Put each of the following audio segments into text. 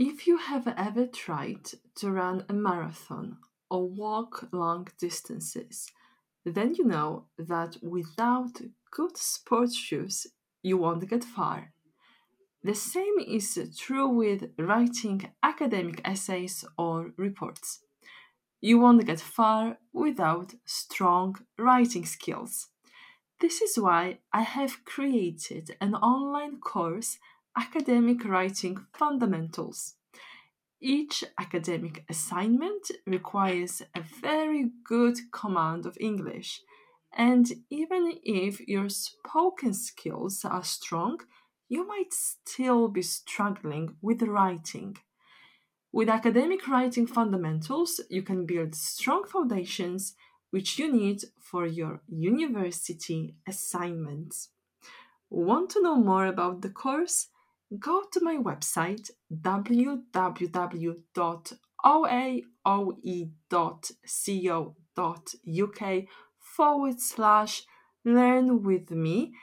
If you have ever tried to run a marathon or walk long distances, then you know that without good sports shoes, you won't get far. The same is true with writing academic essays or reports. You won't get far without strong writing skills. This is why I have created an online course, Academic Writing Fundamentals. Each academic assignment requires a very good command of English, and even if your spoken skills are strong, you might still be struggling with writing. With academic writing fundamentals, you can build strong foundations which you need for your university assignments. Want to know more about the course? Go to my website www.oaoe.co.uk forward slash learn with me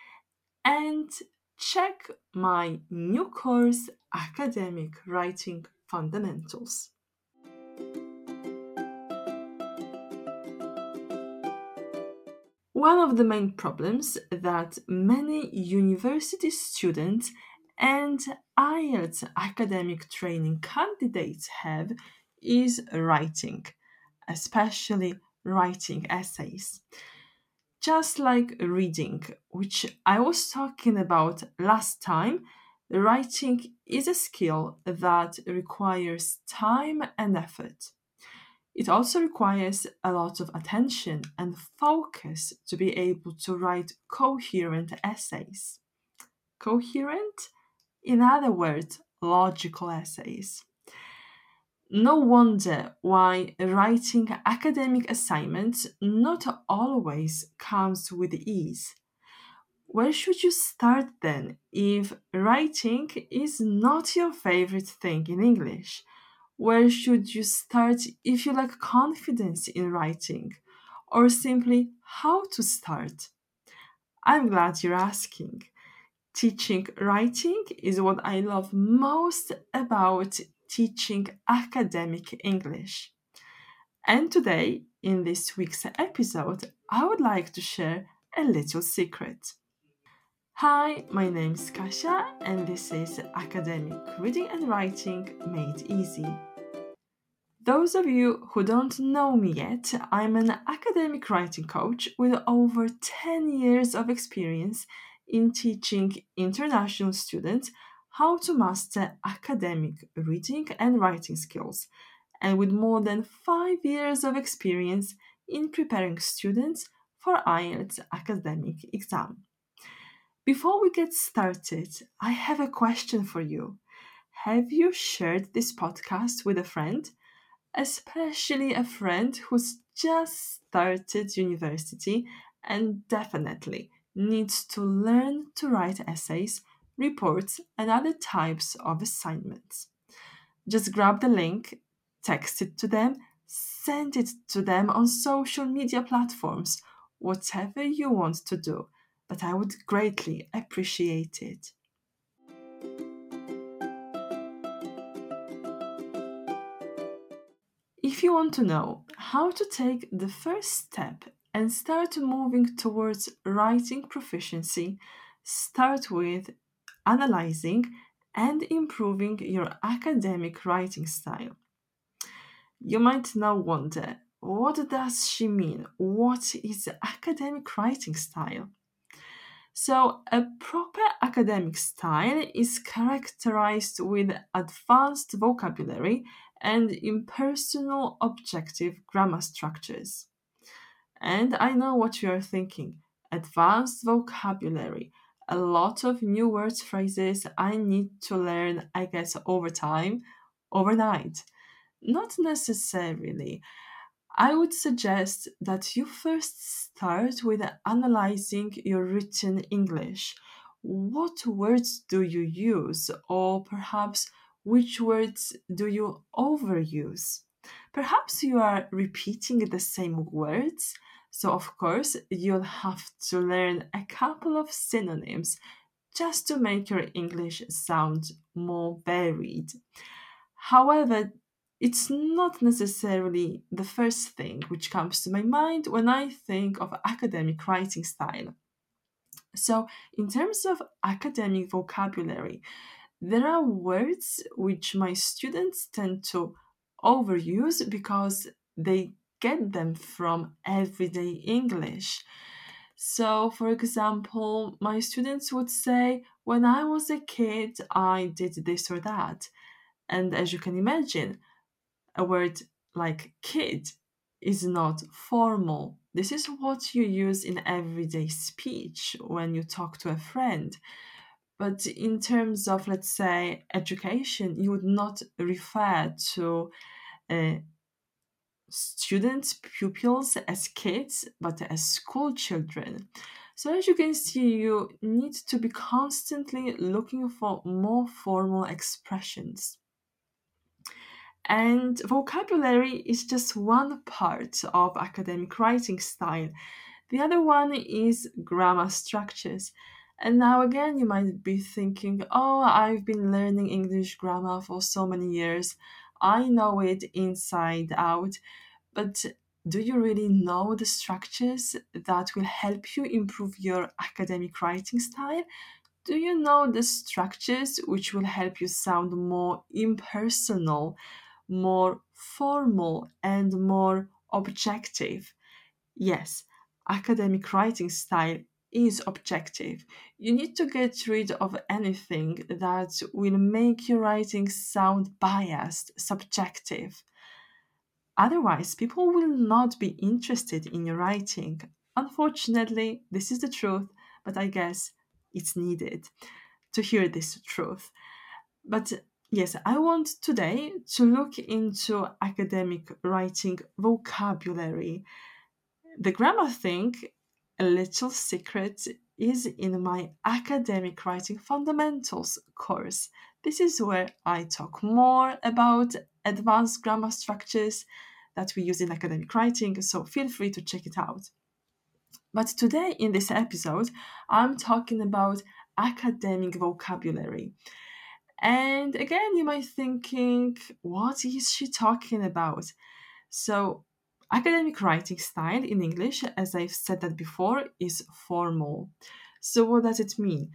and check my new course, Academic Writing Fundamentals. One of the main problems that many university students and IELTS academic training candidates have is writing, especially writing essays. Just like reading, which I was talking about last time, writing is a skill that requires time and effort. It also requires a lot of attention and focus to be able to write coherent essays. Coherent? In other words, logical essays. No wonder why writing academic assignments not always comes with ease. Where should you start then if writing is not your favorite thing in English? Where should you start if you lack confidence in writing? Or simply how to start? I'm glad you're asking. Teaching writing is what I love most about teaching academic English. And today, in this week's episode, I would like to share a little secret. Hi, my name is Kasia, and this is Academic Reading and Writing Made Easy. Those of you who don't know me yet, I'm an academic writing coach with over 10 years of experience in teaching international students how to master academic reading and writing skills, and with more than five years of experience in preparing students for IELTS academic exam. Before we get started, I have a question for you. Have you shared this podcast with a friend? Especially a friend who's just started university and definitely needs to learn to write essays, reports, and other types of assignments. Just grab the link, text it to them, send it to them on social media platforms, whatever you want to do, but I would greatly appreciate it. If you want to know how to take the first step and start moving towards writing proficiency, start with analyzing and improving your academic writing style. You might now wonder what does she mean? What is academic writing style? So, a proper academic style is characterized with advanced vocabulary and impersonal objective grammar structures. And I know what you are thinking advanced vocabulary, a lot of new words, phrases I need to learn, I guess, over time, overnight. Not necessarily. I would suggest that you first start with analyzing your written English. What words do you use, or perhaps which words do you overuse? Perhaps you are repeating the same words so, of course, you'll have to learn a couple of synonyms just to make your English sound more varied. However, it's not necessarily the first thing which comes to my mind when I think of academic writing style. So, in terms of academic vocabulary, there are words which my students tend to overuse because they get them from everyday English. So, for example, my students would say, When I was a kid, I did this or that. And as you can imagine, a word like kid is not formal. This is what you use in everyday speech when you talk to a friend. But in terms of, let's say, education, you would not refer to students, pupils as kids, but as school children. So, as you can see, you need to be constantly looking for more formal expressions. And vocabulary is just one part of academic writing style. The other one is grammar structures. And now again, you might be thinking, oh, I've been learning English grammar for so many years. I know it inside out. But do you really know the structures that will help you improve your academic writing style? Do you know the structures which will help you sound more impersonal, more formal, and more objective? Yes, academic writing style is objective. You need to get rid of anything that will make your writing sound biased, subjective. Otherwise, people will not be interested in your writing. Unfortunately, this is the truth, but I guess it's needed to hear this truth. But yes, I want today to look into academic writing vocabulary. The grammar thing, a little secret, is in my academic writing fundamentals course. This is where I talk more about advanced grammar structures that we use in academic writing, so feel free to check it out. But today, in this episode, I'm talking about academic vocabulary. And again, you might be thinking, what is she talking about? So, academic writing style in English, as I've said that before, is formal. So, what does it mean?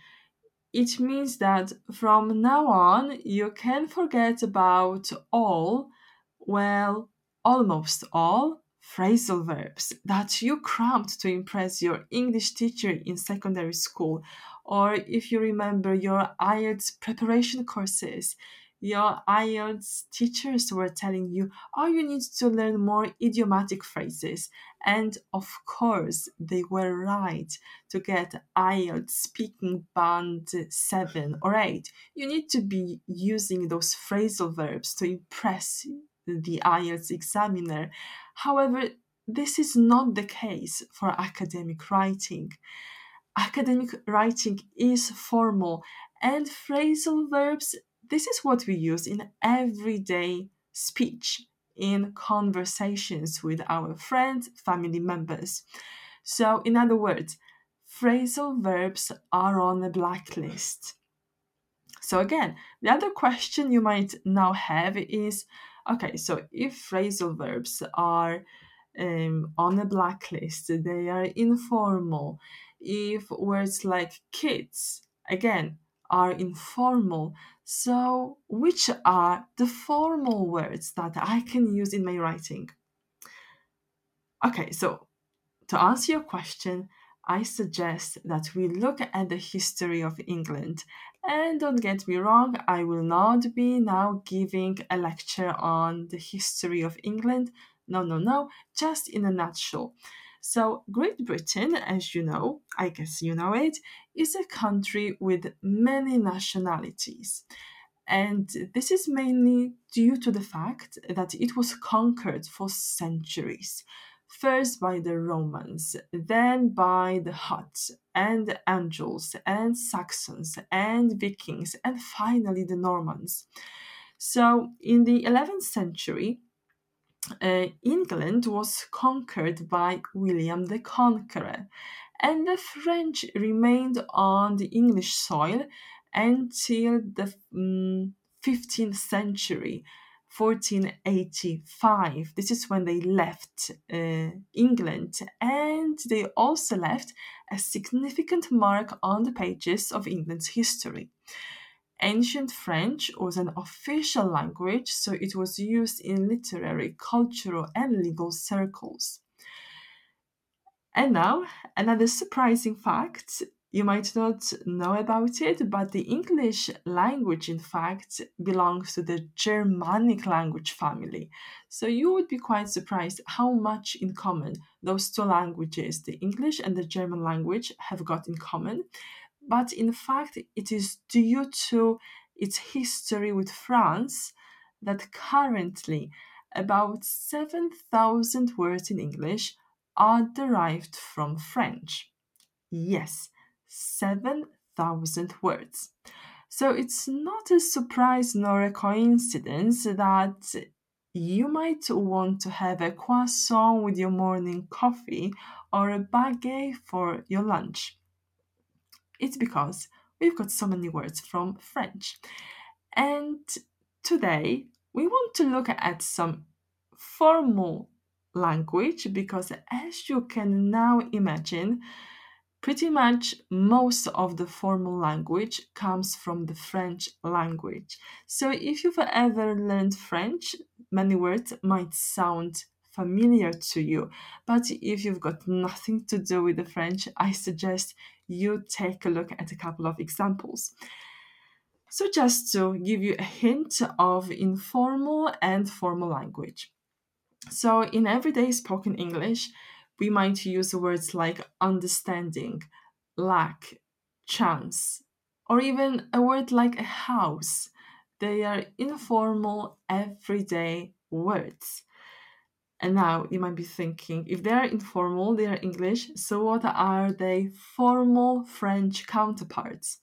It means that from now on, you can forget about all, well, almost all phrasal verbs that you crammed to impress your English teacher in secondary school, or if you remember your IELTS preparation courses, your IELTS teachers were telling you, oh, you need to learn more idiomatic phrases. And of course, they were right to get IELTS speaking band 7 or 8. You need to be using those phrasal verbs to impress the IELTS examiner. However, this is not the case for academic writing. Academic writing is formal and phrasal verbs, this is what we use in everyday speech, in conversations with our friends, family members. So, in other words, phrasal verbs are on the blacklist. So, again, the other question you might now have is Okay, so if phrasal verbs are um, on a blacklist, they are informal. If words like kids, again, are informal, so which are the formal words that I can use in my writing? Okay, so to answer your question, I suggest that we look at the history of England. And don't get me wrong, I will not be now giving a lecture on the history of England. No, no, no, just in a nutshell. So, Great Britain, as you know, I guess you know it, is a country with many nationalities. And this is mainly due to the fact that it was conquered for centuries first by the Romans, then by the Huns and Angles and Saxons and Vikings, and finally the Normans. So, in the 11th century, uh, England was conquered by William the Conqueror, and the French remained on the English soil until the um, 15th century 1485. This is when they left uh, England, and they also left a significant mark on the pages of England's history. Ancient French was an official language, so it was used in literary, cultural, and legal circles. And now, another surprising fact you might not know about it, but the English language, in fact, belongs to the Germanic language family. So you would be quite surprised how much in common those two languages, the English and the German language, have got in common. But in fact, it is due to its history with France that currently about 7,000 words in English are derived from French. Yes, 7,000 words. So it's not a surprise nor a coincidence that you might want to have a croissant with your morning coffee or a baguette for your lunch. It's because we've got so many words from French. And today we want to look at some formal language because, as you can now imagine, Pretty much most of the formal language comes from the French language. So if you've ever learned French, many words might sound familiar to you. But if you've got nothing to do with the French, I suggest you take a look at a couple of examples. So, just to give you a hint of informal and formal language. So, in everyday spoken English, we might use words like understanding, lack, chance, or even a word like a house. They are informal, everyday words. And now you might be thinking, if they are informal, they are English, so what are they formal French counterparts?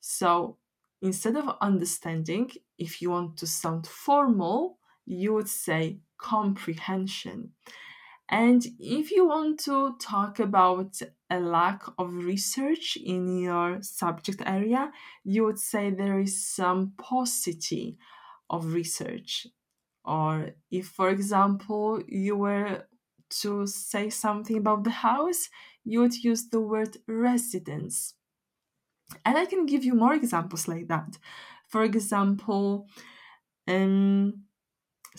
So instead of understanding, if you want to sound formal, you would say comprehension. And if you want to talk about a lack of research in your subject area, you would say there is some paucity of research. Or if, for example, you were to say something about the house, you would use the word residence. And I can give you more examples like that. For example, um,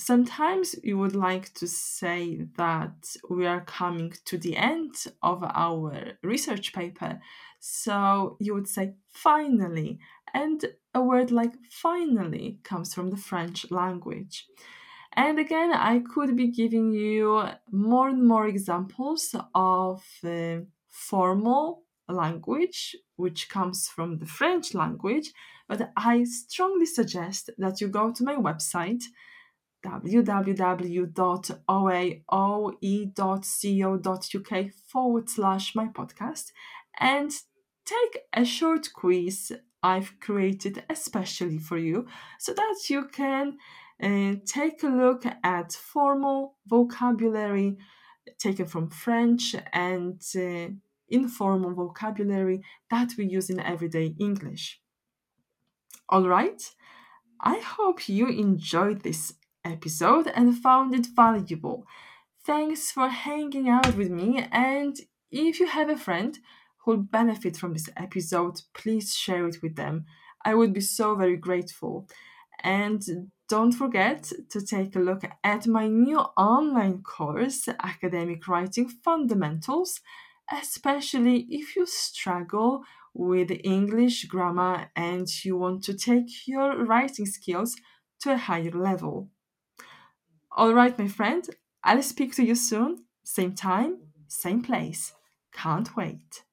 Sometimes you would like to say that we are coming to the end of our research paper. So you would say finally. And a word like finally comes from the French language. And again, I could be giving you more and more examples of uh, formal language, which comes from the French language, but I strongly suggest that you go to my website www.oaoe.co.uk forward slash my podcast and take a short quiz I've created especially for you so that you can uh, take a look at formal vocabulary taken from French and uh, informal vocabulary that we use in everyday English. All right, I hope you enjoyed this episode and found it valuable. Thanks for hanging out with me. And if you have a friend who'll benefit from this episode, please share it with them. I would be so very grateful. And don't forget to take a look at my new online course, Academic Writing Fundamentals, especially if you struggle with English grammar and you want to take your writing skills to a higher level. All right, my friend, I'll speak to you soon. Same time, same place. Can't wait.